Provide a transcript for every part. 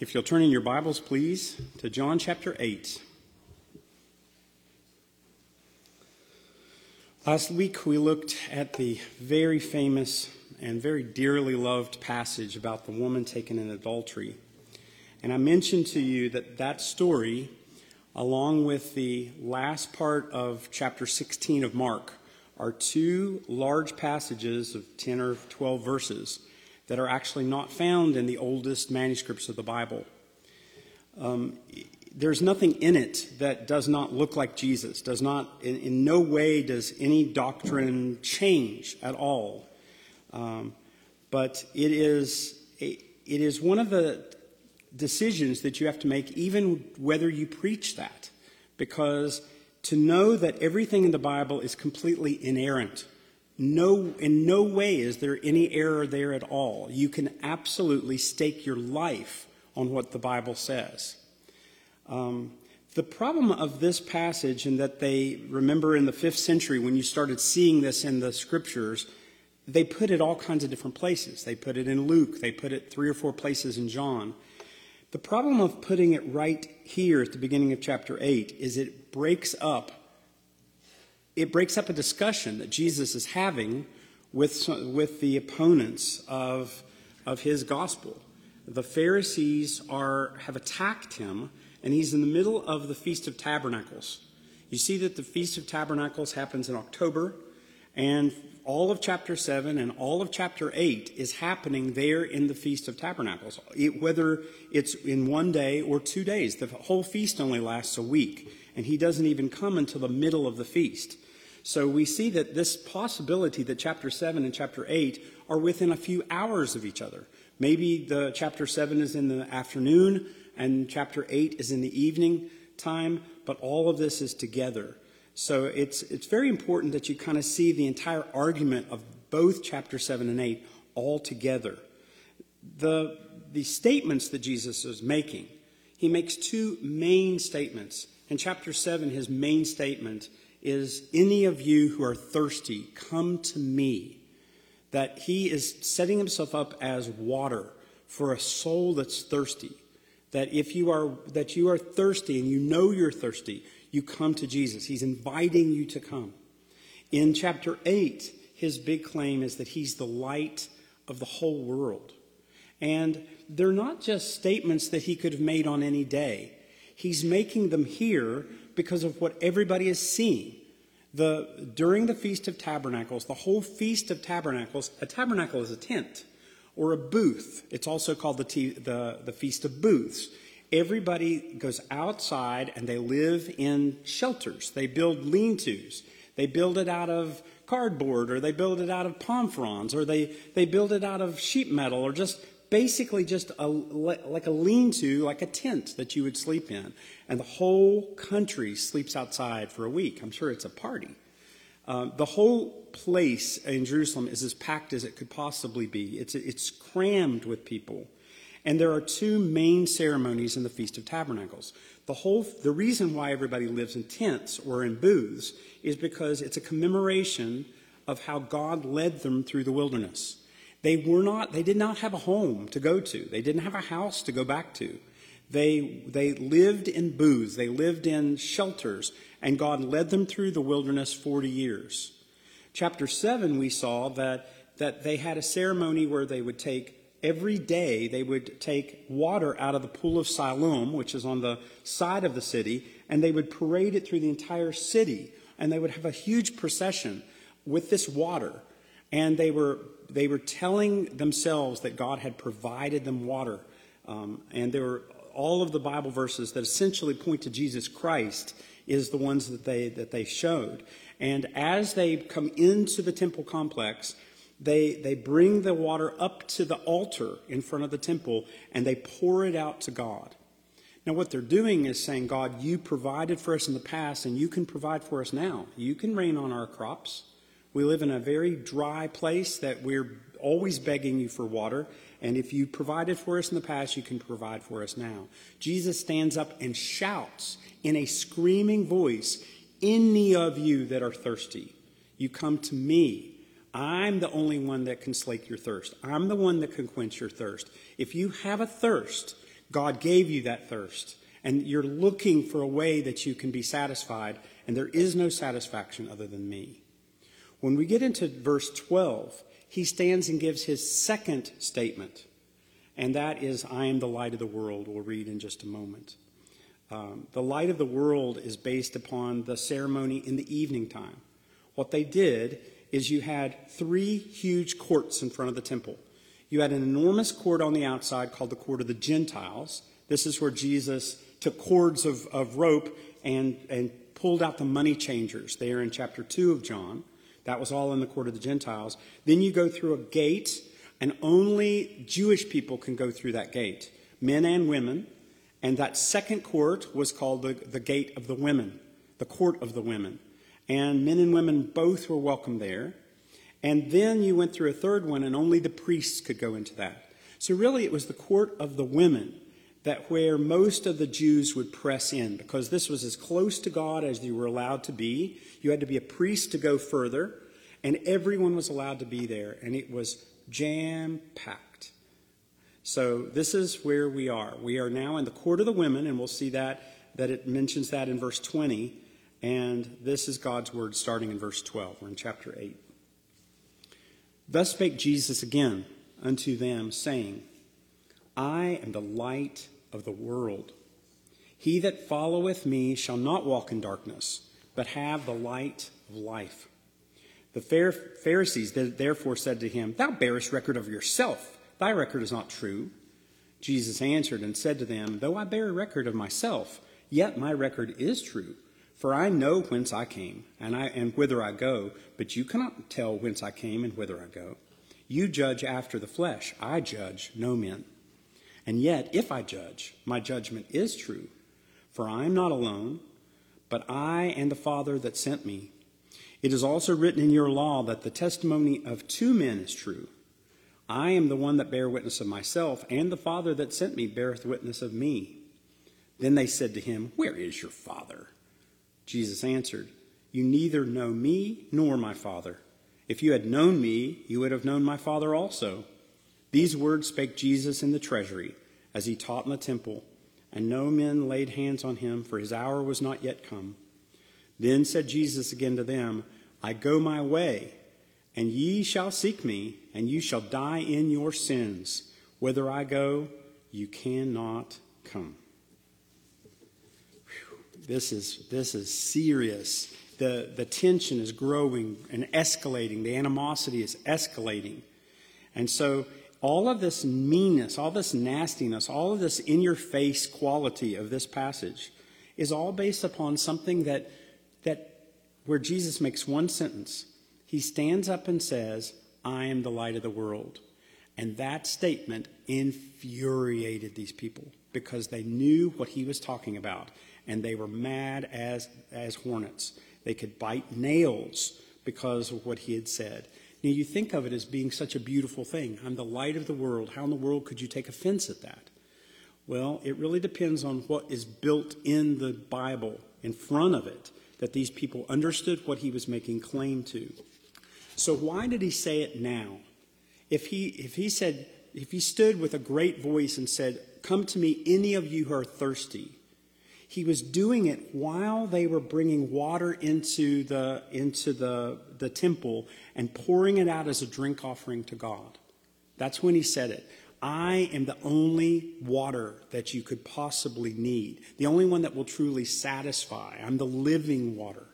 If you'll turn in your Bibles, please, to John chapter 8. Last week we looked at the very famous and very dearly loved passage about the woman taken in adultery. And I mentioned to you that that story, along with the last part of chapter 16 of Mark, are two large passages of 10 or 12 verses that are actually not found in the oldest manuscripts of the Bible. Um, there's nothing in it that does not look like Jesus, does not, in, in no way does any doctrine change at all. Um, but it is, a, it is one of the decisions that you have to make, even whether you preach that, because to know that everything in the Bible is completely inerrant no, in no way is there any error there at all. You can absolutely stake your life on what the Bible says. Um, the problem of this passage, and that they remember in the fifth century when you started seeing this in the scriptures, they put it all kinds of different places. They put it in Luke, they put it three or four places in John. The problem of putting it right here at the beginning of chapter 8 is it breaks up it breaks up a discussion that Jesus is having with, with the opponents of, of his gospel. The Pharisees are, have attacked him, and he's in the middle of the Feast of Tabernacles. You see that the Feast of Tabernacles happens in October, and all of chapter 7 and all of chapter 8 is happening there in the Feast of Tabernacles, it, whether it's in one day or two days. The whole feast only lasts a week, and he doesn't even come until the middle of the feast. So we see that this possibility that chapter 7 and chapter 8 are within a few hours of each other. Maybe the chapter 7 is in the afternoon and chapter 8 is in the evening time, but all of this is together. So it's, it's very important that you kind of see the entire argument of both chapter 7 and 8 all together. The, the statements that Jesus is making, he makes two main statements. In chapter 7, his main statement is any of you who are thirsty, come to me. That he is setting himself up as water for a soul that's thirsty. That if you are that you are thirsty and you know you're thirsty, you come to Jesus. He's inviting you to come. In chapter 8, his big claim is that he's the light of the whole world. And they're not just statements that he could have made on any day. He's making them here because of what everybody is seeing. The, during the Feast of Tabernacles, the whole Feast of Tabernacles, a tabernacle is a tent or a booth. It's also called the, the, the Feast of Booths. Everybody goes outside and they live in shelters. They build lean tos. They build it out of cardboard or they build it out of palm fronds or they, they build it out of sheet metal or just basically just a, like a lean to, like a tent that you would sleep in. And the whole country sleeps outside for a week. I'm sure it's a party. Uh, the whole place in Jerusalem is as packed as it could possibly be. It's, it's crammed with people. And there are two main ceremonies in the Feast of Tabernacles. The, whole, the reason why everybody lives in tents or in booths is because it's a commemoration of how God led them through the wilderness. They were not, they did not have a home to go to. They didn't have a house to go back to. They, they lived in booths. They lived in shelters. And God led them through the wilderness 40 years. Chapter 7, we saw that, that they had a ceremony where they would take every day they would take water out of the pool of Siloam, which is on the side of the city, and they would parade it through the entire city. And they would have a huge procession with this water. And they were they were telling themselves that God had provided them water. Um, and there were all of the Bible verses that essentially point to Jesus Christ is the ones that they that they showed. And as they come into the temple complex, they they bring the water up to the altar in front of the temple and they pour it out to God. Now what they're doing is saying, God, you provided for us in the past and you can provide for us now. You can rain on our crops. We live in a very dry place that we're always begging you for water. And if you provided for us in the past, you can provide for us now. Jesus stands up and shouts in a screaming voice Any of you that are thirsty, you come to me. I'm the only one that can slake your thirst. I'm the one that can quench your thirst. If you have a thirst, God gave you that thirst, and you're looking for a way that you can be satisfied, and there is no satisfaction other than me. When we get into verse 12, he stands and gives his second statement, and that is, I am the light of the world. We'll read in just a moment. Um, the light of the world is based upon the ceremony in the evening time. What they did is you had three huge courts in front of the temple. You had an enormous court on the outside called the court of the Gentiles. This is where Jesus took cords of, of rope and, and pulled out the money changers there in chapter 2 of John. That was all in the court of the Gentiles. Then you go through a gate, and only Jewish people can go through that gate, men and women. And that second court was called the, the gate of the women, the court of the women. And men and women both were welcome there. And then you went through a third one, and only the priests could go into that. So really, it was the court of the women that where most of the Jews would press in, because this was as close to God as you were allowed to be. You had to be a priest to go further, and everyone was allowed to be there, and it was jam packed. So this is where we are. We are now in the court of the women, and we'll see that that it mentions that in verse 20. And this is God's word starting in verse 12. We're in chapter 8. Thus spake Jesus again unto them, saying, I am the light of the world. He that followeth me shall not walk in darkness, but have the light of life. The Pharisees therefore said to him, Thou bearest record of yourself. Thy record is not true. Jesus answered and said to them, Though I bear record of myself, yet my record is true. For I know whence I came, and, I, and whither I go, but you cannot tell whence I came and whither I go. You judge after the flesh, I judge no men. And yet, if I judge, my judgment is true. For I am not alone, but I and the Father that sent me. It is also written in your law that the testimony of two men is true. I am the one that bear witness of myself, and the Father that sent me beareth witness of me. Then they said to him, Where is your Father? Jesus answered, You neither know me nor my Father. If you had known me, you would have known my Father also. These words spake Jesus in the treasury, as he taught in the temple, and no men laid hands on him, for his hour was not yet come. Then said Jesus again to them, I go my way, and ye shall seek me, and you shall die in your sins. Whither I go, you cannot come. This is, this is serious. The, the tension is growing and escalating. The animosity is escalating. And so, all of this meanness, all this nastiness, all of this in your face quality of this passage is all based upon something that, that where Jesus makes one sentence. He stands up and says, I am the light of the world. And that statement infuriated these people because they knew what he was talking about and they were mad as, as hornets. They could bite nails because of what he had said. Now, you think of it as being such a beautiful thing. I'm the light of the world. How in the world could you take offense at that? Well, it really depends on what is built in the Bible in front of it that these people understood what he was making claim to. So, why did he say it now? If he, if he said, if he stood with a great voice and said, Come to me, any of you who are thirsty, he was doing it while they were bringing water into the, into the, the temple and pouring it out as a drink offering to God. That's when he said it. I am the only water that you could possibly need, the only one that will truly satisfy. I'm the living water.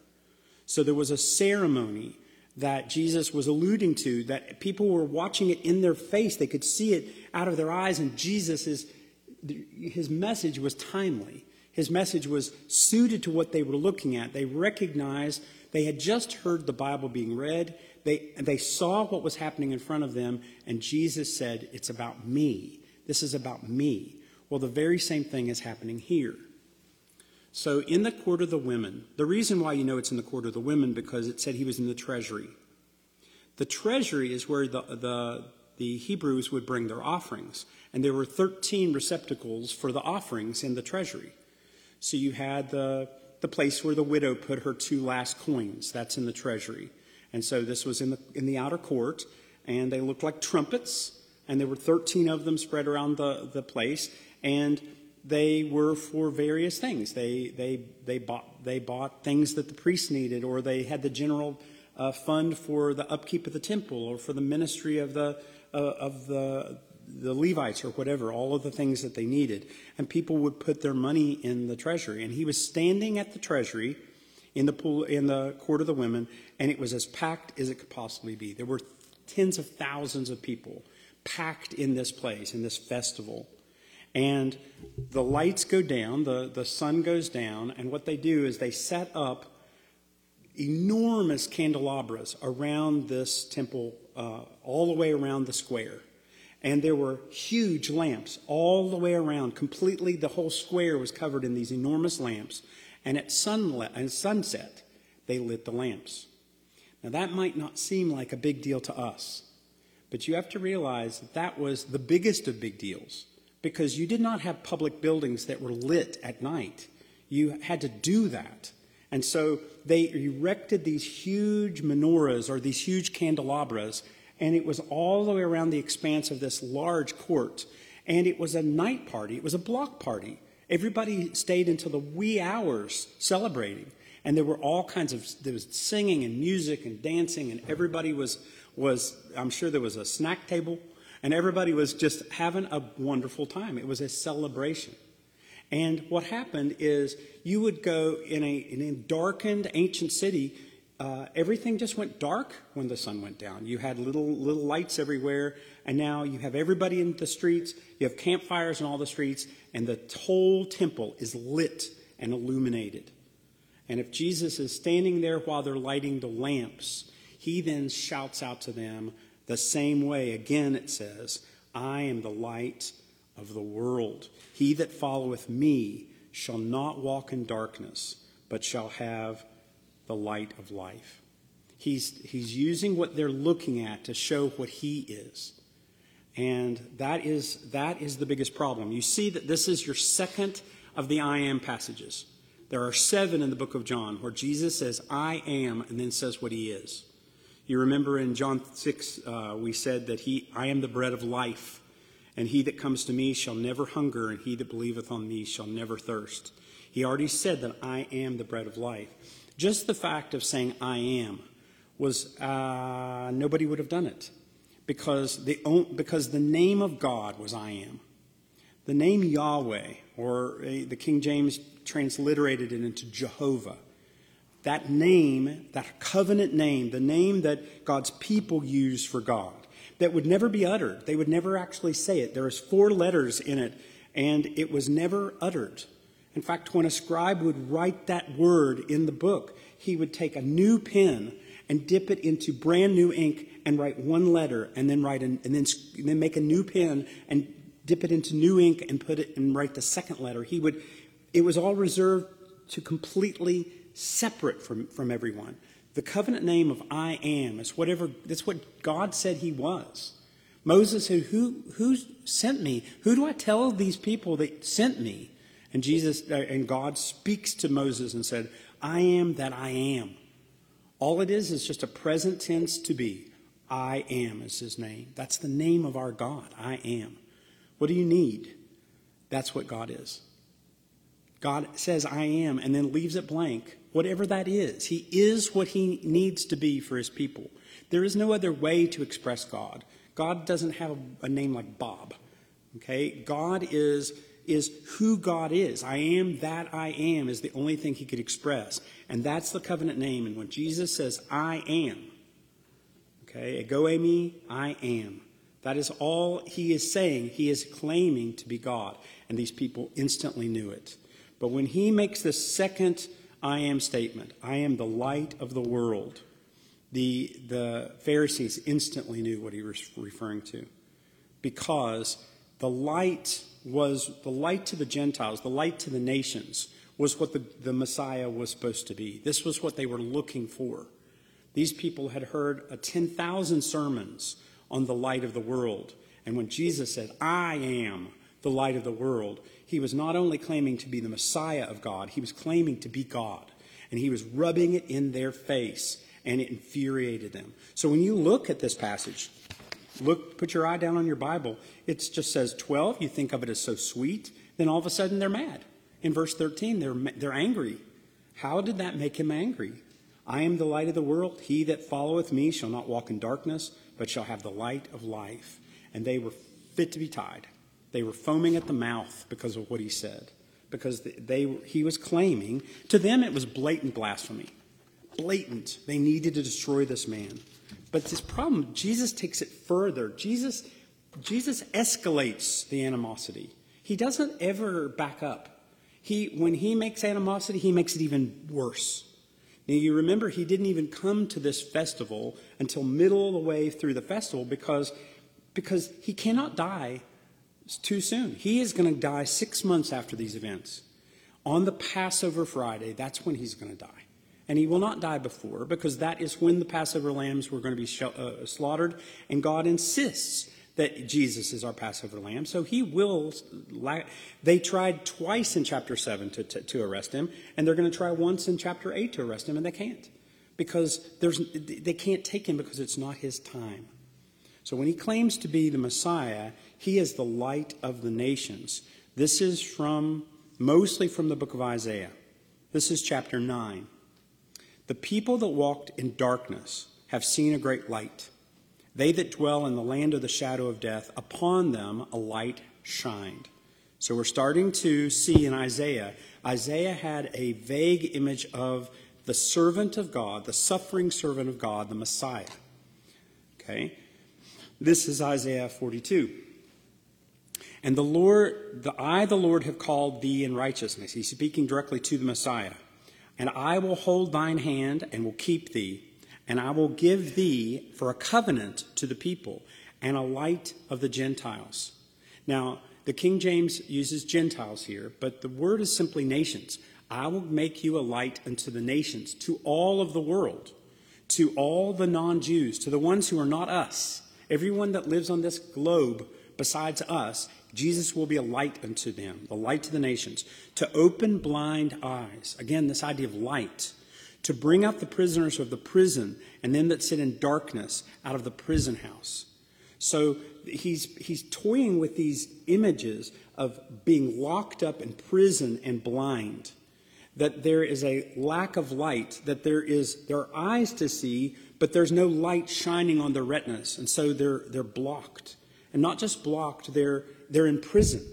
So there was a ceremony that Jesus was alluding to that people were watching it in their face. They could see it out of their eyes, and Jesus is, his message was timely. His message was suited to what they were looking at. They recognized they had just heard the Bible being read. They, they saw what was happening in front of them, and Jesus said, It's about me. This is about me. Well, the very same thing is happening here. So, in the court of the women, the reason why you know it's in the court of the women because it said he was in the treasury. The treasury is where the, the, the Hebrews would bring their offerings, and there were 13 receptacles for the offerings in the treasury. So you had the, the place where the widow put her two last coins. That's in the treasury. And so this was in the, in the outer court, and they looked like trumpets. and there were 13 of them spread around the, the place, and they were for various things. They, they, they, bought, they bought things that the priests needed, or they had the general uh, fund for the upkeep of the temple, or for the ministry of the, uh, of the, the Levites, or whatever, all of the things that they needed. And people would put their money in the treasury. And he was standing at the treasury in the, pool, in the court of the women, and it was as packed as it could possibly be. There were tens of thousands of people packed in this place, in this festival. And the lights go down, the, the sun goes down, and what they do is they set up enormous candelabras around this temple, uh, all the way around the square. And there were huge lamps all the way around. Completely, the whole square was covered in these enormous lamps. And at sunlet, and sunset, they lit the lamps. Now, that might not seem like a big deal to us, but you have to realize that, that was the biggest of big deals because you did not have public buildings that were lit at night. You had to do that. And so they erected these huge menorahs or these huge candelabras, and it was all the way around the expanse of this large court. And it was a night party, it was a block party. Everybody stayed until the wee hours celebrating. And there were all kinds of there was singing and music and dancing, and everybody was was I'm sure there was a snack table, and everybody was just having a wonderful time. It was a celebration. And what happened is you would go in a, in a darkened ancient city, uh, everything just went dark when the sun went down. You had little little lights everywhere, and now you have everybody in the streets. You have campfires in all the streets, and the whole temple is lit and illuminated. And if Jesus is standing there while they're lighting the lamps, he then shouts out to them the same way. Again, it says, I am the light of the world. He that followeth me shall not walk in darkness, but shall have the light of life. He's, he's using what they're looking at to show what he is. And that is, that is the biggest problem. You see that this is your second of the I am passages. There are seven in the book of John where Jesus says, I am, and then says what he is. You remember in John 6, uh, we said that he, I am the bread of life, and he that comes to me shall never hunger, and he that believeth on me shall never thirst. He already said that I am the bread of life. Just the fact of saying I am was, uh, nobody would have done it because the, because the name of God was I am. The name Yahweh, or uh, the King James transliterated it into Jehovah, that name, that covenant name, the name that God's people use for God, that would never be uttered. They would never actually say it. There is four letters in it, and it was never uttered. In fact, when a scribe would write that word in the book, he would take a new pen and dip it into brand new ink and write one letter and then write an, and then, and then make a new pen and dip it into new ink and put it and write the second letter. He would it was all reserved to completely separate from, from everyone. The covenant name of I am is whatever that's what God said he was. Moses said, Who who sent me? Who do I tell these people that sent me? And Jesus uh, and God speaks to Moses and said, I am that I am. All it is is just a present tense to be. I am is his name. That's the name of our God. I am. What do you need? That's what God is. God says, I am, and then leaves it blank, whatever that is. He is what he needs to be for his people. There is no other way to express God. God doesn't have a, name like Bob. Okay? God is, is who God is. I am that I am is the only thing he could express. And that's the covenant name. And when Jesus says, I am, okay, ego eimi, I am. That is all he is saying. He is claiming to be God. And these people instantly knew it. But when he makes the second I am statement, I am the light of the world, the, the Pharisees instantly knew what he was referring to. Because the light was the light to the Gentiles, the light to the nations, was what the, the Messiah was supposed to be. This was what they were looking for. These people had heard a 10,000 sermons on the light of the world. And when Jesus said, I am the light of the world, he was not only claiming to be the Messiah of God, he was claiming to be God. And he was rubbing it in their face, and it infuriated them. So when you look at this passage, Look, put your eye down on your Bible. It just says 12. You think of it as so sweet. Then all of a sudden they're mad. In verse 13, they're, they're angry. How did that make him angry? I am the light of the world. He that followeth me shall not walk in darkness, but shall have the light of life. And they were fit to be tied. They were foaming at the mouth because of what he said, because they, he was claiming, to them it was blatant blasphemy. Blatant. They needed to destroy this man. But this problem, Jesus takes it further. Jesus, Jesus escalates the animosity. He doesn't ever back up. He, when he makes animosity, he makes it even worse. Now, you remember he didn't even come to this festival until middle of the way through the festival because, because he cannot die too soon. He is going to die six months after these events. On the Passover Friday, that's when he's going to die. And he will not die before because that is when the Passover lambs were going to be sh- uh, slaughtered. And God insists that Jesus is our Passover lamb. So he will. They tried twice in chapter 7 to, to, to arrest him, and they're going to try once in chapter 8 to arrest him, and they can't. Because there's, they can't take him because it's not his time. So when he claims to be the Messiah, he is the light of the nations. This is from mostly from the book of Isaiah. This is chapter 9. The people that walked in darkness have seen a great light. They that dwell in the land of the shadow of death, upon them a light shined. So we're starting to see in Isaiah, Isaiah had a vague image of the servant of God, the suffering servant of God, the Messiah. Okay? This is Isaiah 42. And the Lord, the I, the Lord, have called thee in righteousness. He's speaking directly to the Messiah. And I will hold thine hand and will keep thee, and I will give thee for a covenant to the people and a light of the Gentiles. Now, the King James uses Gentiles here, but the word is simply nations. I will make you a light unto the nations, to all of the world, to all the non Jews, to the ones who are not us. Everyone that lives on this globe besides us, Jesus will be a light unto them, a light to the nations, to open blind eyes. Again, this idea of light, to bring out the prisoners of the prison and them that sit in darkness out of the prison house. So he's, he's toying with these images of being locked up in prison and blind. That there is a lack of light, that there is there are eyes to see, but there's no light shining on their retinas, and so they're they're blocked. And not just blocked, they're, they're in prison,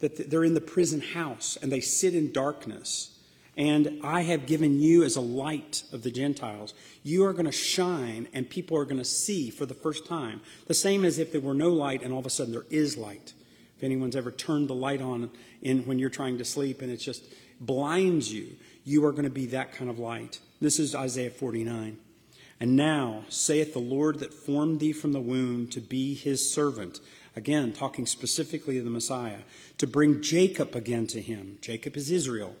that they're in the prison house and they sit in darkness. And I have given you as a light of the Gentiles. You are going to shine and people are going to see for the first time. The same as if there were no light and all of a sudden there is light. If anyone's ever turned the light on in when you're trying to sleep and it just blinds you, you are going to be that kind of light. This is Isaiah 49. And now, saith the Lord that formed thee from the womb to be his servant. Again, talking specifically of the Messiah, to bring Jacob again to him. Jacob is Israel.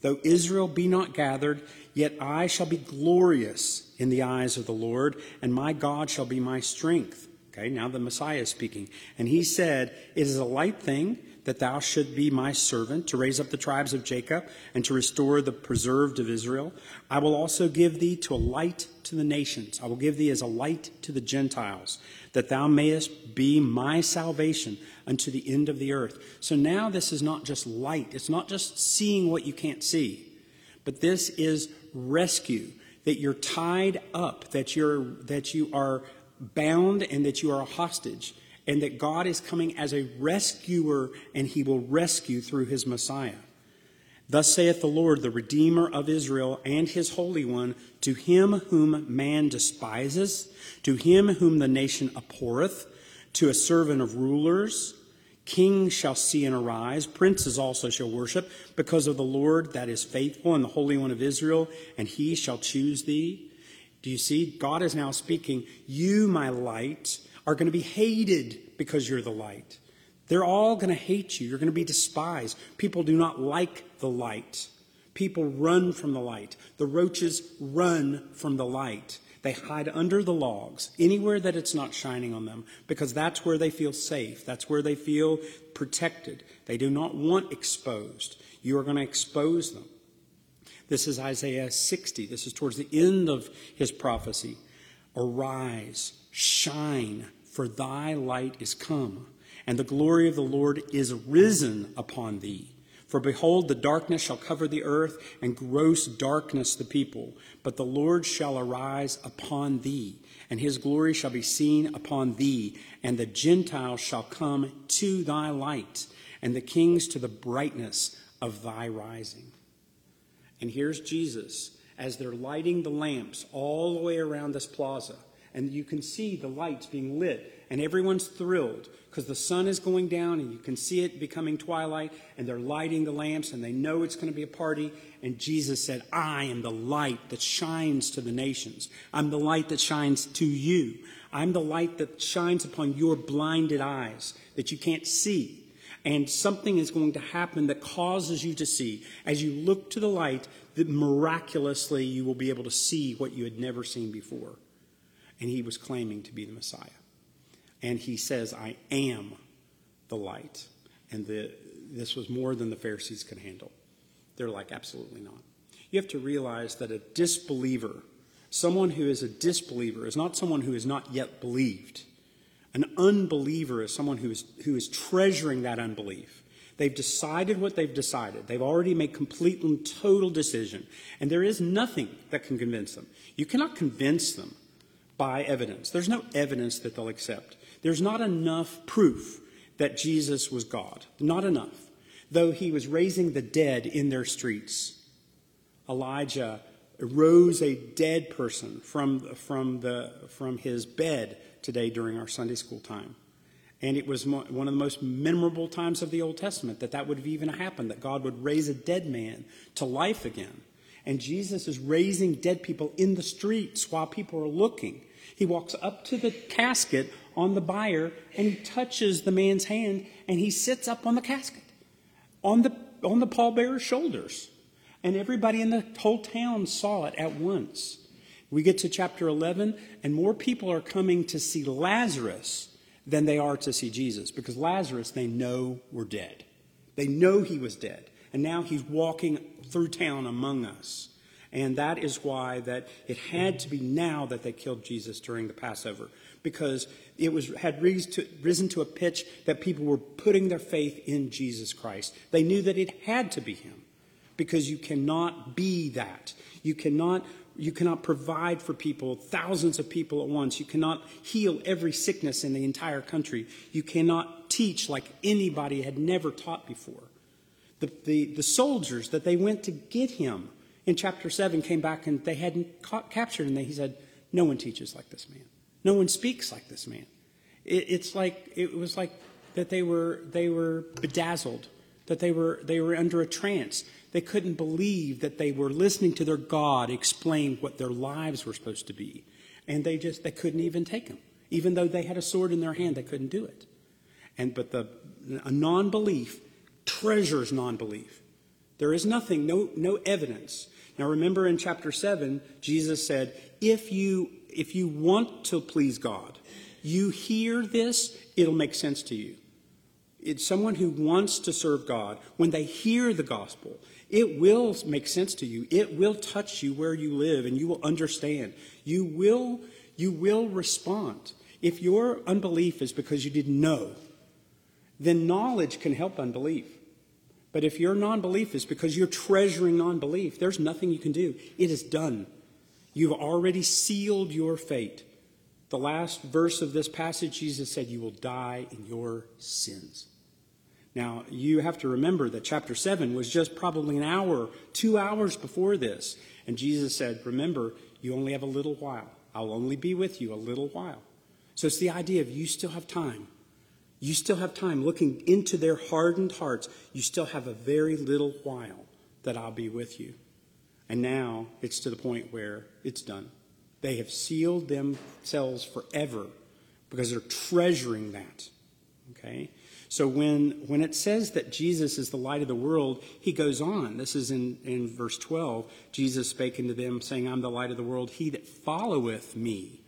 Though Israel be not gathered, yet I shall be glorious in the eyes of the Lord, and my God shall be my strength. Okay, now the Messiah is speaking. And he said, It is a light thing that thou should be my servant to raise up the tribes of Jacob and to restore the preserved of Israel. I will also give thee to a light to the nations. I will give thee as a light to the Gentiles, that thou mayest be my salvation unto the end of the earth. So now this is not just light. It's not just seeing what you can't see, but this is rescue, that you're tied up, that you're, that you are bound and that you are a hostage and that God is coming as a rescuer and he will rescue through his Messiah. Thus saith the Lord, the Redeemer of Israel and his Holy One, to him whom man despises, to him whom the nation abhorreth, to a servant of rulers, kings shall see and arise, princes also shall worship, because of the Lord that is faithful and the Holy One of Israel, and he shall choose thee. Do you see? God is now speaking, You, my light, are going to be hated because you're the light. They're all going to hate you. You're going to be despised. People do not like the light. People run from the light. The roaches run from the light. They hide under the logs, anywhere that it's not shining on them, because that's where they feel safe. That's where they feel protected. They do not want exposed. You are going to expose them. This is Isaiah 60. This is towards the end of his prophecy. Arise, shine, for thy light is come, and the glory of the Lord is risen upon thee. For behold, the darkness shall cover the earth, and gross darkness the people. But the Lord shall arise upon thee, and his glory shall be seen upon thee, and the Gentiles shall come to thy light, and the kings to the brightness of thy rising. And here's Jesus as they're lighting the lamps all the way around this plaza. And you can see the lights being lit, and everyone's thrilled because the sun is going down and you can see it becoming twilight, and they're lighting the lamps, and they know it's going to be a party. And Jesus said, I am the light that shines to the nations. I'm the light that shines to you. I'm the light that shines upon your blinded eyes that you can't see. And something is going to happen that causes you to see. As you look to the light, that miraculously you will be able to see what you had never seen before. And he was claiming to be the Messiah. And he says, I am the light. And the, this was more than the Pharisees could handle. They're like, absolutely not. You have to realize that a disbeliever, someone who is a disbeliever, is not someone who has not yet believed. An unbeliever is someone who is, who is treasuring that unbelief. They've decided what they've decided. They've already made complete and total decision. And there is nothing that can convince them. You cannot convince them by evidence. There's no evidence that they'll accept. There's not enough proof that Jesus was God. Not enough. Though he was raising the dead in their streets. Elijah rose a dead person from, from, the, from his bed today during our Sunday school time. And it was one of the most memorable times of the Old Testament that that would have even happened, that God would raise a dead man to life again. And Jesus is raising dead people in the streets while people are looking. He walks up to the casket on the bier and he touches the man's hand and he sits up on the casket, on the, on the pallbearer's shoulders. And everybody in the whole town saw it at once. We get to chapter 11, and more people are coming to see Lazarus than they are to see Jesus because Lazarus, they know, were dead. They know he was dead. And now he's walking through town among us. And that is why that it had to be now that they killed Jesus during the Passover because it was had risen to, risen to a pitch that people were putting their faith in Jesus Christ. They knew that it had to be him because you cannot be that. You cannot you cannot provide for people, thousands of people at once. You cannot heal every sickness in the entire country. You cannot teach like anybody had never taught before. The, the, the soldiers that they went to get him in chapter 7 came back and they hadn't caught, captured him. He said, No one teaches like this man. No one speaks like this man. It, it's like, it was like that they were, they were bedazzled, that they were, they were under a trance. They couldn't believe that they were listening to their God explain what their lives were supposed to be. And they just, they couldn't even take him. Even though they had a sword in their hand, they couldn't do it. And, but the, a non-belief treasures non-belief. There is nothing, no, no evidence. Now remember in chapter 7, Jesus said, if you, if you want to please God, you hear this, it'll make sense to you. It's someone who wants to serve God. When they hear the gospel, it will make sense to you. It will touch you where you live and you will understand. You will, you will respond. If your unbelief is because you didn't know, then knowledge can help unbelief. But if your non belief is because you're treasuring non belief, there's nothing you can do. It is done. You've already sealed your fate. The last verse of this passage, Jesus said, You will die in your sins. Now, you have to remember that chapter 7 was just probably an hour, two hours before this. And Jesus said, Remember, you only have a little while. I'll only be with you a little while. So it's the idea of you still have time. You still have time looking into their hardened hearts. You still have a very little while that I'll be with you. And now it's to the point where it's done. They have sealed themselves forever because they're treasuring that. Okay? So when, when it says that Jesus is the light of the world, he goes on. This is in, in verse 12. Jesus spake unto them, saying, I'm the light of the world. He that followeth me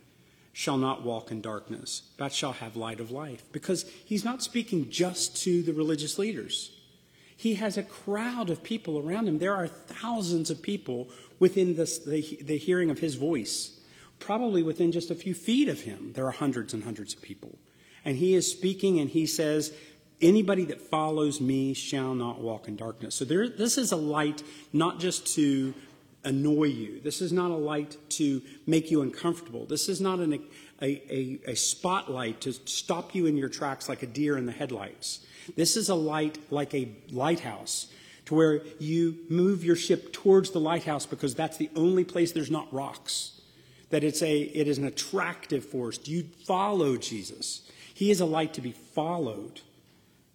shall not walk in darkness, but shall have light of life. Because he's not speaking just to the religious leaders. He has a crowd of people around him. There are thousands of people within the, the hearing of his voice probably within just a few feet of him, there are hundreds and hundreds of people. And he is speaking and he says, Anybody that follows me shall not walk in darkness. So there, this is a light not just to annoy you. This is not a light to make you uncomfortable. This is not an, a, a, a spotlight to stop you in your tracks like a deer in the headlights. This is a light like a lighthouse to where you move your ship towards the lighthouse because that's the only place there's not rocks. That it's a, it is an attractive force. You follow Jesus. He is a light to be followed.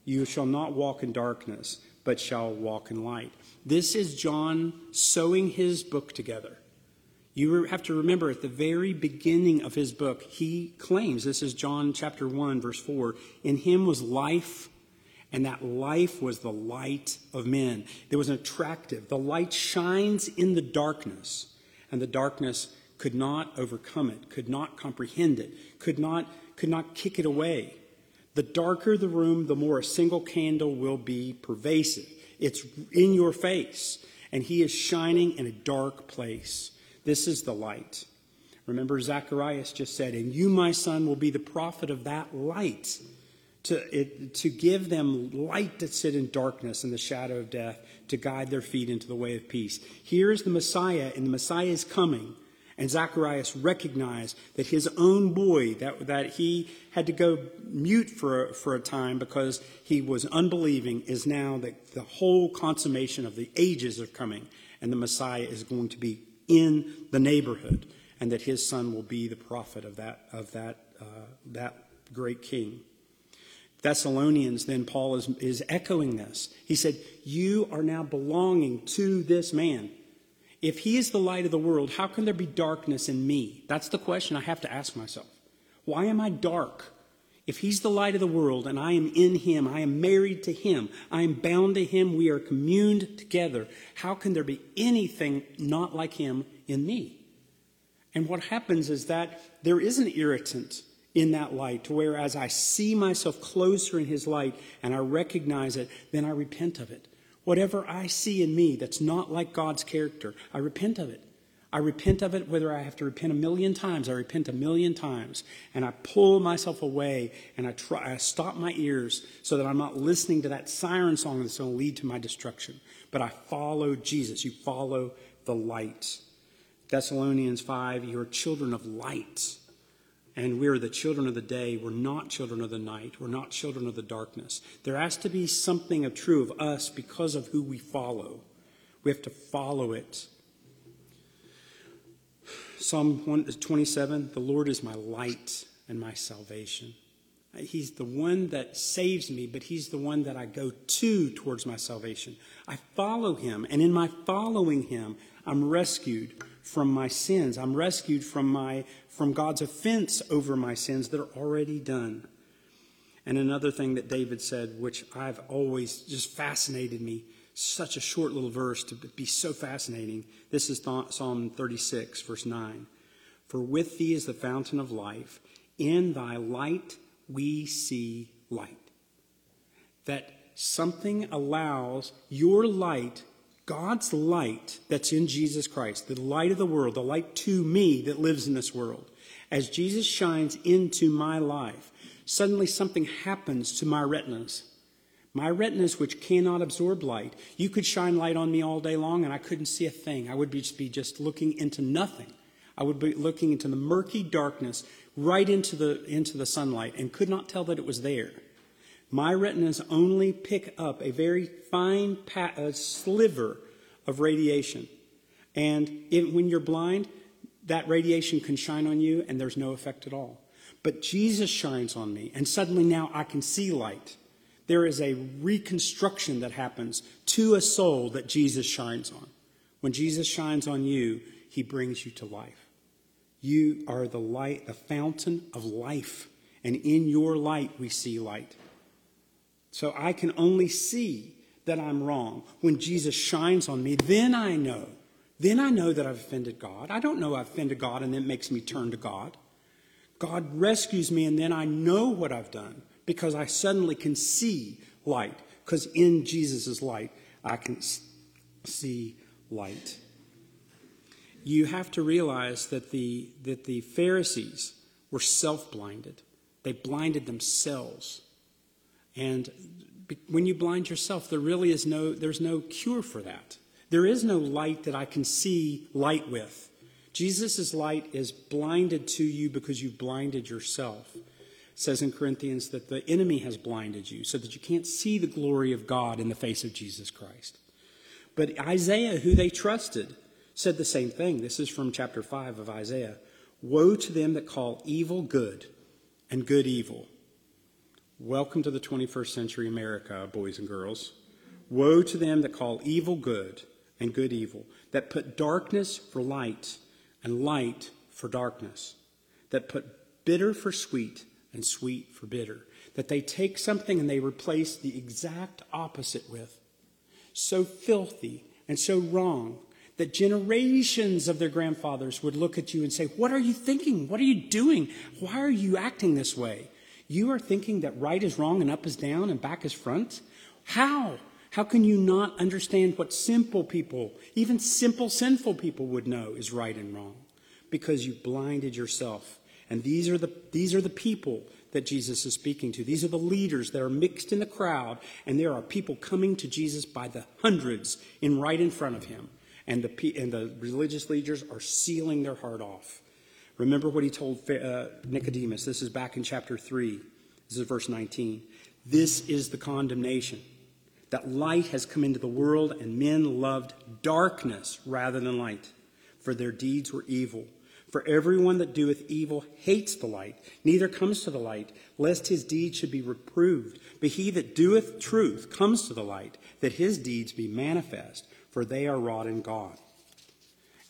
You shall not walk in darkness, but shall walk in light. This is John sewing his book together. You have to remember at the very beginning of his book, he claims this is John chapter 1, verse 4 in him was life, and that life was the light of men. There was an attractive. The light shines in the darkness, and the darkness could not overcome it, could not comprehend it, could not, could not kick it away. The darker the room, the more a single candle will be pervasive. It's in your face, and he is shining in a dark place. This is the light. Remember, Zacharias just said, And you, my son, will be the prophet of that light, to, it, to give them light to sit in darkness and the shadow of death, to guide their feet into the way of peace. Here is the Messiah, and the Messiah is coming and Zacharias recognized that his own boy, that, that he had to go mute for for a time because he was unbelieving, is now that the whole consummation of the ages are coming. And the Messiah is going to be in the neighborhood, and that his son will be the prophet of that, of that, uh, that great king. Thessalonians, then Paul is, is echoing this. He said, You are now belonging to this man. If he is the light of the world, how can there be darkness in me? That's the question I have to ask myself. Why am I dark? If he's the light of the world and I am in him, I am married to him, I am bound to him, we are communed together, how can there be anything not like him in me? And what happens is that there is an irritant in that light to where as I see myself closer in his light and I recognize it, then I repent of it. Whatever I see in me that's not like God's character, I repent of it. I repent of it whether I have to repent a million times. I repent a million times. And I pull myself away and I, try, I stop my ears so that I'm not listening to that siren song that's going to lead to my destruction. But I follow Jesus. You follow the light. Thessalonians 5, you are children of light and we're the children of the day. We're not children of the night. We're not children of the darkness. There has to be something of true of us because of who we follow. We have to follow it. Psalm 27 The Lord is my light and my salvation. He's the one that saves me, but He's the one that I go to towards my salvation. I follow Him, and in my following Him, I'm rescued from my sins. I'm rescued from my from God's offense over my sins that are already done. And another thing that David said, which I've always just fascinated me, such a short little verse to be so fascinating. This is Psalm 36, verse 9. For with thee is the fountain of life. In thy light we see light. That something allows your light God's light that's in Jesus Christ, the light of the world, the light to me that lives in this world, as Jesus shines into my life, suddenly something happens to my retinas. My retinas, which cannot absorb light, you could shine light on me all day long and I couldn't see a thing. I would be just, be just looking into nothing. I would be looking into the murky darkness right into the, into the sunlight and could not tell that it was there. My retinas only pick up a very fine pa- sliver of radiation. And it, when you're blind, that radiation can shine on you and there's no effect at all. But Jesus shines on me, and suddenly now I can see light. There is a reconstruction that happens to a soul that Jesus shines on. When Jesus shines on you, he brings you to life. You are the light, the fountain of life. And in your light, we see light. So I can only see that I'm wrong. When Jesus shines on me, then I know. Then I know that I've offended God. I don't know I've offended God and it makes me turn to God. God rescues me and then I know what I've done because I suddenly can see light. Because in Jesus' light, I can see light. you have to realize that the, that the Pharisees were self blinded. They blinded themselves. And when you blind yourself, there really is no, there's no cure for that. There is no light that I can see light with. Jesus' light is blinded to you because you've blinded yourself. It says in Corinthians that the enemy has blinded you so that you can't see the glory of God in the face of Jesus Christ. But Isaiah, who they trusted, said the same thing. This is from chapter 5 of Isaiah. Woe to them that call evil good and good evil. Welcome to the 21st century America, boys and girls. Woe to them that call evil good and good evil, that put darkness for light and light for darkness, that put bitter for sweet and sweet for bitter, that they take something and they replace the exact opposite with. So filthy and so wrong that generations of their grandfathers would look at you and say, What are you thinking? What are you doing? Why are you acting this way? You are thinking that right is wrong and up is down and back is front? How? How can you not understand what simple people, even simple sinful people, would know is right and wrong? Because you blinded yourself. And these are the, these are the people that Jesus is speaking to. These are the leaders that are mixed in the crowd, and there are people coming to Jesus by the hundreds in right in front of him and the, and the religious leaders are sealing their heart off. Remember what he told uh, Nicodemus. This is back in chapter 3. This is verse 19. This is the condemnation that light has come into the world, and men loved darkness rather than light, for their deeds were evil. For everyone that doeth evil hates the light, neither comes to the light, lest his deeds should be reproved. But he that doeth truth comes to the light, that his deeds be manifest for they are wrought in God.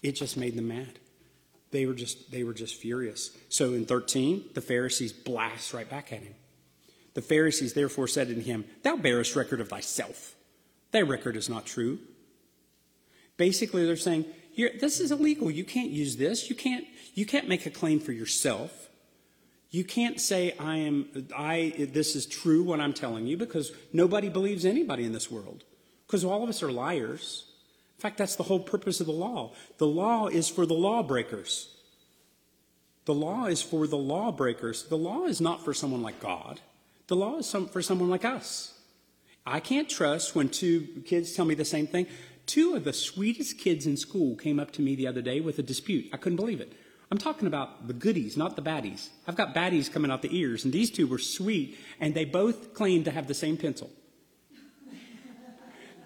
It just made them mad. They were just they were just furious. So in 13, the Pharisees blast right back at him. The Pharisees therefore said unto him, Thou bearest record of thyself. Thy record is not true. Basically, they're saying, this is illegal. You can't use this. You can't, you can't make a claim for yourself. You can't say I am I this is true what I'm telling you because nobody believes anybody in this world. Because all of us are liars. Fact, that's the whole purpose of the law. The law is for the lawbreakers. The law is for the lawbreakers. The law is not for someone like God. The law is some, for someone like us. I can't trust when two kids tell me the same thing. Two of the sweetest kids in school came up to me the other day with a dispute. I couldn't believe it. I'm talking about the goodies, not the baddies. I've got baddies coming out the ears, and these two were sweet, and they both claimed to have the same pencil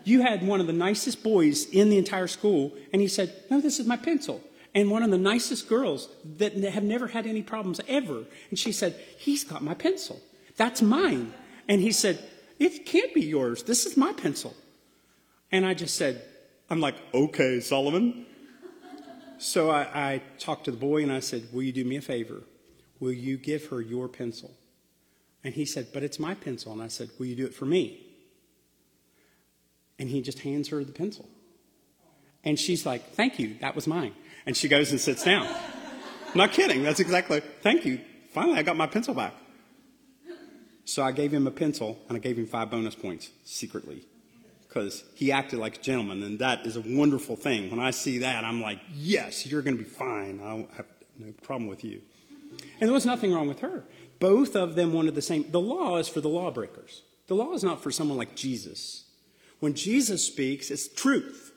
you had one of the nicest boys in the entire school, and he said, No, this is my pencil. And one of the nicest girls that have never had any problems ever. And she said, He's got my pencil. That's mine. And he said, It can't be yours. This is my pencil. And I just said, I'm like, Okay, Solomon. So I, I talked to the boy and I said, Will you do me a favor? Will you give her your pencil? And he said, But it's my pencil. And I said, Will you do it for me? And he just hands her the pencil. And she's like, Thank you, that was mine. And she goes and sits down. Not kidding, that's exactly, thank you. Finally, I got my pencil back. So I gave him a pencil and I gave him five bonus points secretly because he acted like a gentleman, and that is a wonderful thing. When I see that, I'm like, yes, you're going to be fine. I have no problem with you. And there was nothing wrong with her. Both of them wanted the same. The law is for the lawbreakers. The law is not for someone like Jesus. When Jesus speaks, it's truth.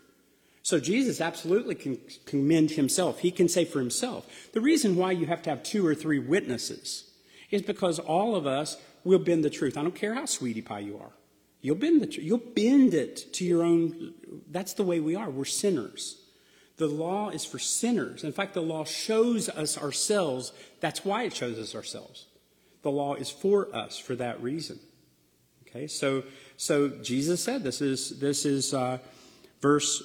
So Jesus absolutely can commend himself. He can say for himself. The reason why you have to have two or three witnesses is because all of us will bend the truth. I don't care how sweetie pie you are. You'll bend the you'll bend it to your own that's the way we are. We're sinners. The law is for sinners. In fact, the law shows us ourselves. That's why it shows us ourselves. The law is for us for that reason. Okay, so so Jesus said, this is, this is uh, verse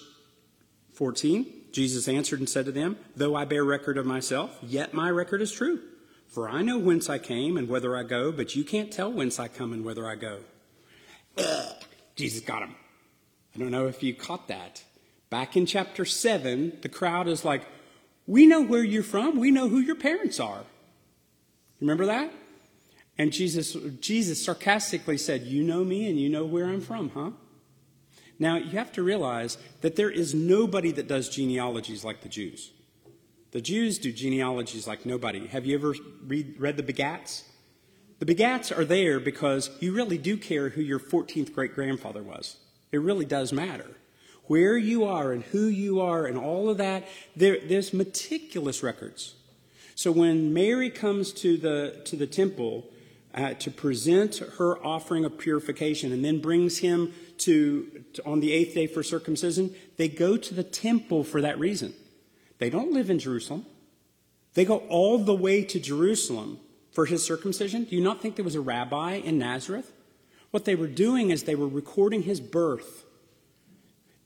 14. Jesus answered and said to them, Though I bear record of myself, yet my record is true. For I know whence I came and whither I go, but you can't tell whence I come and whither I go. Jesus got him. I don't know if you caught that. Back in chapter 7, the crowd is like, We know where you're from. We know who your parents are. Remember that? And Jesus, Jesus sarcastically said, You know me and you know where I'm from, huh? Now, you have to realize that there is nobody that does genealogies like the Jews. The Jews do genealogies like nobody. Have you ever read, read the Begats? The Begats are there because you really do care who your 14th great grandfather was. It really does matter. Where you are and who you are and all of that, there, there's meticulous records. So when Mary comes to the, to the temple uh, to present her offering of purification and then brings him to, to on the eighth day for circumcision, they go to the temple for that reason. They don't live in Jerusalem. They go all the way to Jerusalem for his circumcision. Do you not think there was a rabbi in Nazareth? What they were doing is they were recording his birth,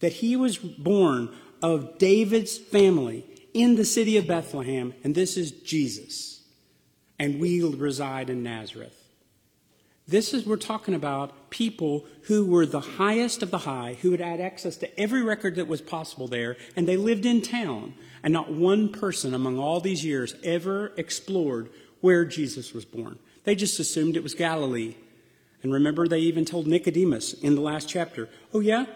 that he was born of David's family in the city of Bethlehem, and this is Jesus. And we reside in Nazareth. This is, we're talking about people who were the highest of the high, who had had access to every record that was possible there, and they lived in town. And not one person among all these years ever explored where Jesus was born. They just assumed it was Galilee. And remember, they even told Nicodemus in the last chapter, Oh, yeah?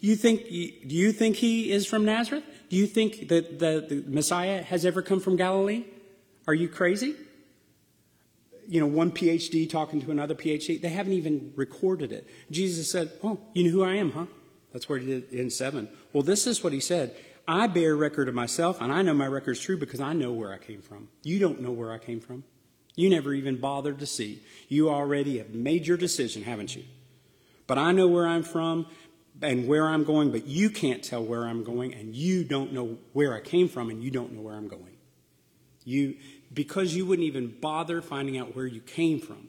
You think, do you think he is from Nazareth? Do you think that the, the Messiah has ever come from Galilee? Are you crazy? you know, one PhD talking to another PhD. They haven't even recorded it. Jesus said, Oh, you know who I am, huh? That's what he did in seven. Well, this is what he said. I bear record of myself, and I know my record is true because I know where I came from. You don't know where I came from. You never even bothered to see. You already have made your decision, haven't you? But I know where I'm from and where I'm going, but you can't tell where I'm going, and you don't know where I came from, and you don't know where I'm going. You, because you wouldn't even bother finding out where you came from,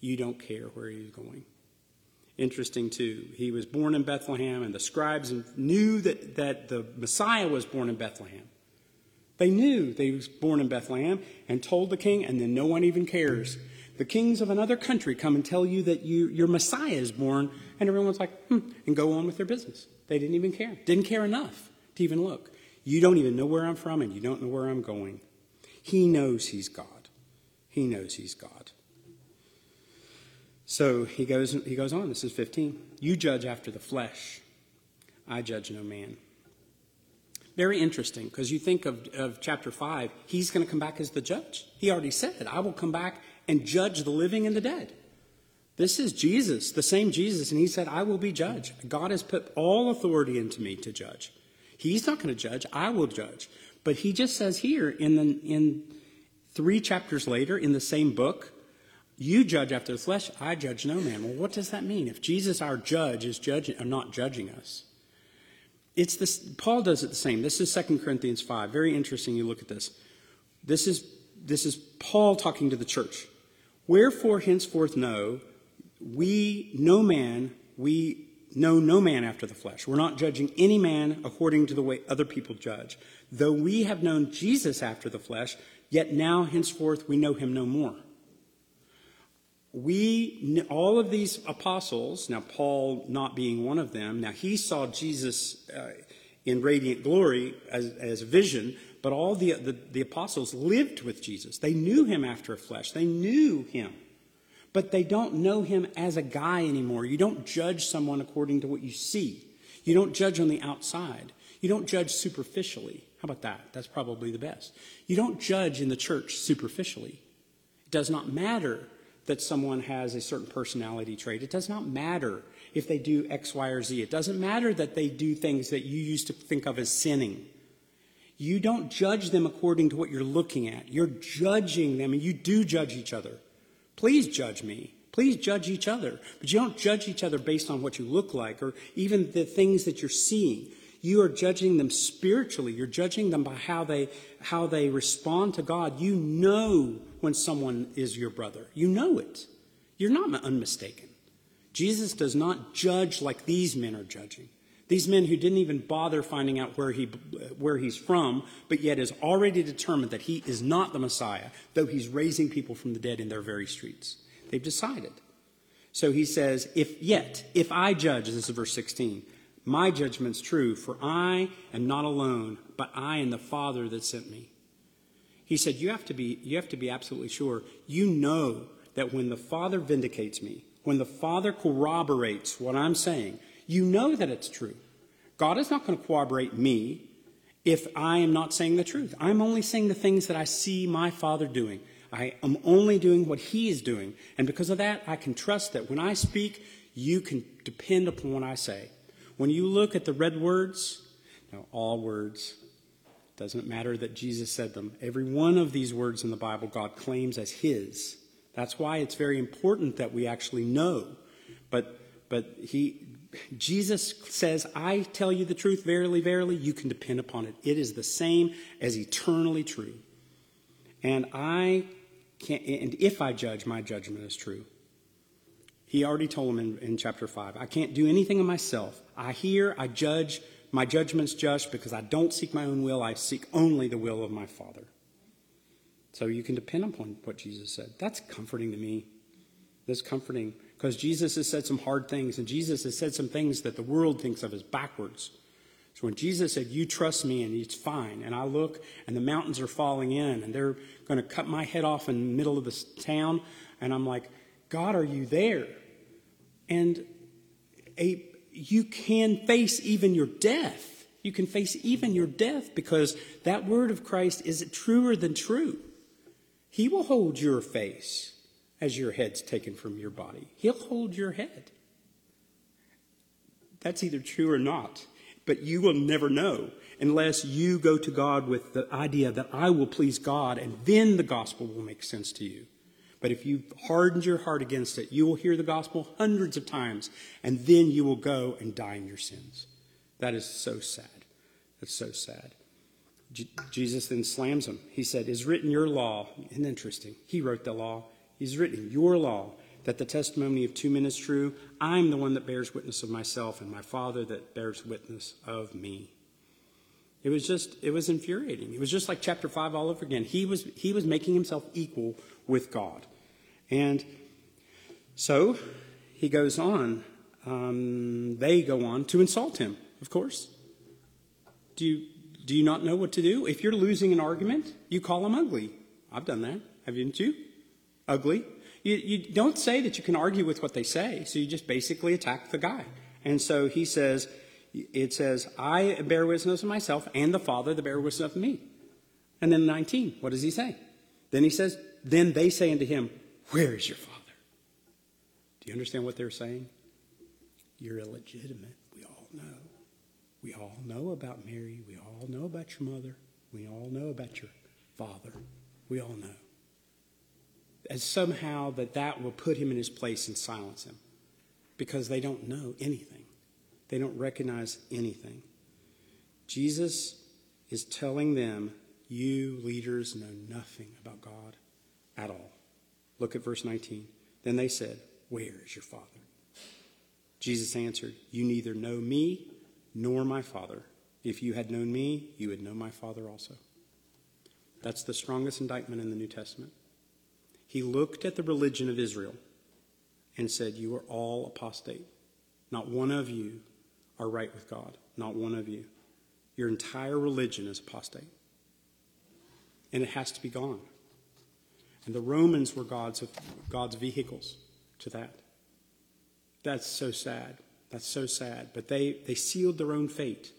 you don't care where you're going. Interesting, too. He was born in Bethlehem, and the scribes knew that, that the Messiah was born in Bethlehem. They knew he was born in Bethlehem and told the king, and then no one even cares. The kings of another country come and tell you that you, your Messiah is born, and everyone's like, hmm, and go on with their business. They didn't even care. Didn't care enough to even look. You don't even know where I'm from, and you don't know where I'm going. He knows he's God. He knows he's God. So he goes, he goes on. This is 15. You judge after the flesh. I judge no man. Very interesting because you think of, of chapter 5, he's going to come back as the judge. He already said, I will come back and judge the living and the dead. This is Jesus, the same Jesus, and he said, I will be judge. God has put all authority into me to judge. He's not going to judge, I will judge. But he just says here in, the, in three chapters later in the same book, you judge after the flesh, I judge no man. Well, what does that mean? If Jesus, our judge, is judging or not judging us, it's this. Paul does it the same. This is 2 Corinthians 5. Very interesting. You look at this. This is this is Paul talking to the church. Wherefore henceforth know we no man we know no man after the flesh. We're not judging any man according to the way other people judge. Though we have known Jesus after the flesh, yet now henceforth we know him no more. We, all of these apostles, now Paul not being one of them, now he saw Jesus uh, in radiant glory as, as a vision, but all the, the, the apostles lived with Jesus. They knew him after a flesh, they knew him but they don't know him as a guy anymore. You don't judge someone according to what you see. You don't judge on the outside. You don't judge superficially. How about that? That's probably the best. You don't judge in the church superficially. It does not matter that someone has a certain personality trait. It does not matter if they do X, Y, or Z. It doesn't matter that they do things that you used to think of as sinning. You don't judge them according to what you're looking at. You're judging them, and you do judge each other. Please judge me. Please judge each other. But you don't judge each other based on what you look like or even the things that you're seeing. You are judging them spiritually. You're judging them by how they, how they respond to God. You know when someone is your brother. You know it. You're not unmistaken. Jesus does not judge like these men are judging. These men who didn't even bother finding out where, he, where he's from, but yet is already determined that he is not the Messiah, though he's raising people from the dead in their very streets. They've decided. So he says, if yet, if I judge, this is verse 16, my judgment's true, for I am not alone, but I and the Father that sent me. He said, you have to be, you have to be absolutely sure. You know that when the Father vindicates me, when the Father corroborates what I'm saying, you know that it's true. God is not going to corroborate me if I am not saying the truth. I'm only saying the things that I see my Father doing. I am only doing what He is doing. And because of that, I can trust that when I speak, you can depend upon what I say. When you look at the red words, now all words, doesn't matter that Jesus said them. Every one of these words in the Bible, God claims as His. That's why it's very important that we actually know. But, but he, Jesus says, I tell you the truth, verily, verily, you can depend upon it. It is the same as eternally true. And I can't, and if I judge, my judgment is true. He already told him in, in chapter 5, I can't do anything of myself. I hear, I judge, my judgment's just because I don't seek my own will, I seek only the will of my Father. So you can depend upon what Jesus said. That's comforting to me. That's comforting because Jesus has said some hard things, and Jesus has said some things that the world thinks of as backwards. So when Jesus said, You trust me and it's fine, and I look and the mountains are falling in and they're going to cut my head off in the middle of this town, and I'm like, God, are you there? And a, you can face even your death. You can face even your death because that word of Christ is truer than true. He will hold your face as your head's taken from your body. He'll hold your head. That's either true or not, but you will never know unless you go to God with the idea that I will please God and then the gospel will make sense to you. But if you've hardened your heart against it, you will hear the gospel hundreds of times and then you will go and die in your sins. That is so sad. That's so sad. Jesus then slams him. He said, Is written your law. And interesting. He wrote the law. He's written your law that the testimony of two men is true. I'm the one that bears witness of myself, and my Father that bears witness of me. It was just, it was infuriating. It was just like chapter 5 all over again. He was, he was making himself equal with God. And so he goes on. Um, they go on to insult him, of course. Do you, do you not know what to do? If you're losing an argument, you call them ugly. I've done that, haven't you? Ugly. You, you don't say that you can argue with what they say, so you just basically attack the guy. And so he says, it says, I bear witness of myself and the Father that bear witness of me. And then 19, what does he say? Then he says, Then they say unto him, Where is your Father? Do you understand what they're saying? You're illegitimate. We all know. We all know about Mary. We all know about your mother. We all know about your father. We all know. As somehow that that will put him in his place and silence him because they don't know anything. They don't recognize anything. Jesus is telling them, You leaders know nothing about God at all. Look at verse 19. Then they said, Where is your Father? Jesus answered, You neither know me nor my Father. If you had known me, you would know my Father also. That's the strongest indictment in the New Testament. He looked at the religion of Israel and said, You are all apostate. Not one of you are right with God. Not one of you. Your entire religion is apostate. And it has to be gone. And the Romans were God's, God's vehicles to that. That's so sad. That's so sad. But they, they sealed their own fate.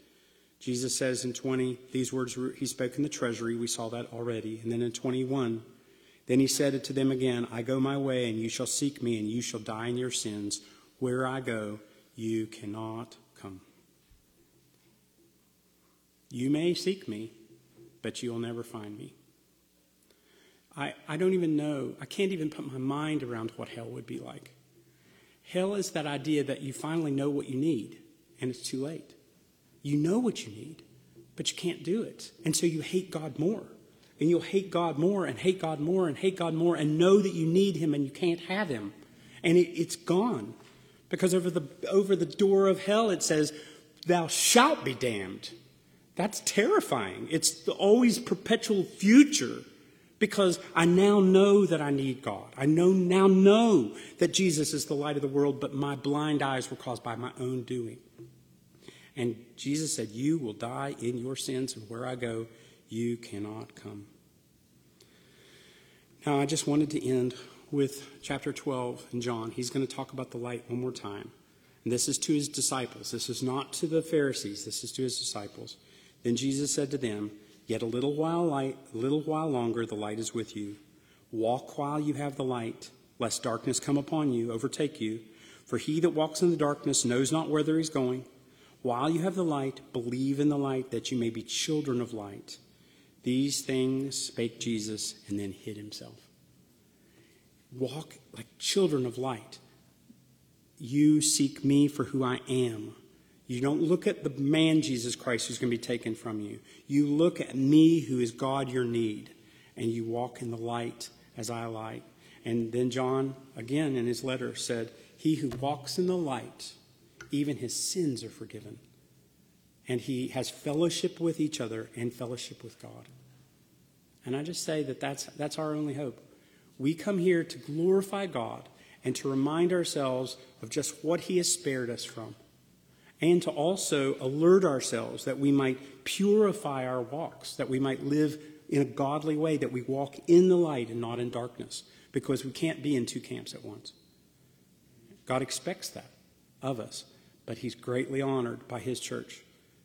Jesus says in 20, these words he spoke in the treasury. We saw that already. And then in 21, then he said it to them again I go my way, and you shall seek me, and you shall die in your sins. Where I go, you cannot come. You may seek me, but you'll never find me. I, I don't even know, I can't even put my mind around what hell would be like. Hell is that idea that you finally know what you need and it's too late. You know what you need, but you can't do it. And so you hate God more. And you'll hate God more and hate God more and hate God more and know that you need Him and you can't have Him. And it, it's gone. Because over the, over the door of hell it says, Thou shalt be damned. That's terrifying. It's always perpetual future because I now know that I need God. I know, now know that Jesus is the light of the world, but my blind eyes were caused by my own doing. And Jesus said, You will die in your sins, and where I go, you cannot come. Now, I just wanted to end with chapter 12 in John. He's going to talk about the light one more time. And this is to his disciples. This is not to the Pharisees, this is to his disciples. Then Jesus said to them, Yet a little while light, a little while longer the light is with you. Walk while you have the light, lest darkness come upon you, overtake you. For he that walks in the darkness knows not whither he's going. While you have the light, believe in the light, that you may be children of light. These things spake Jesus, and then hid himself. Walk like children of light. You seek me for who I am. You don't look at the man, Jesus Christ, who's going to be taken from you. You look at me, who is God, your need, and you walk in the light as I light. And then John, again in his letter, said, He who walks in the light, even his sins are forgiven. And he has fellowship with each other and fellowship with God. And I just say that that's, that's our only hope. We come here to glorify God and to remind ourselves of just what he has spared us from and to also alert ourselves that we might purify our walks, that we might live in a godly way, that we walk in the light and not in darkness, because we can't be in two camps at once. God expects that of us, but He's greatly honored by His church,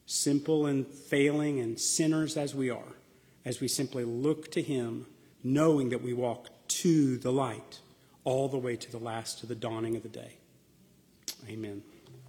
simple and failing and sinners as we are, as we simply look to Him, knowing that we walk to the light all the way to the last, to the dawning of the day. Amen.